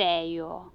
feio.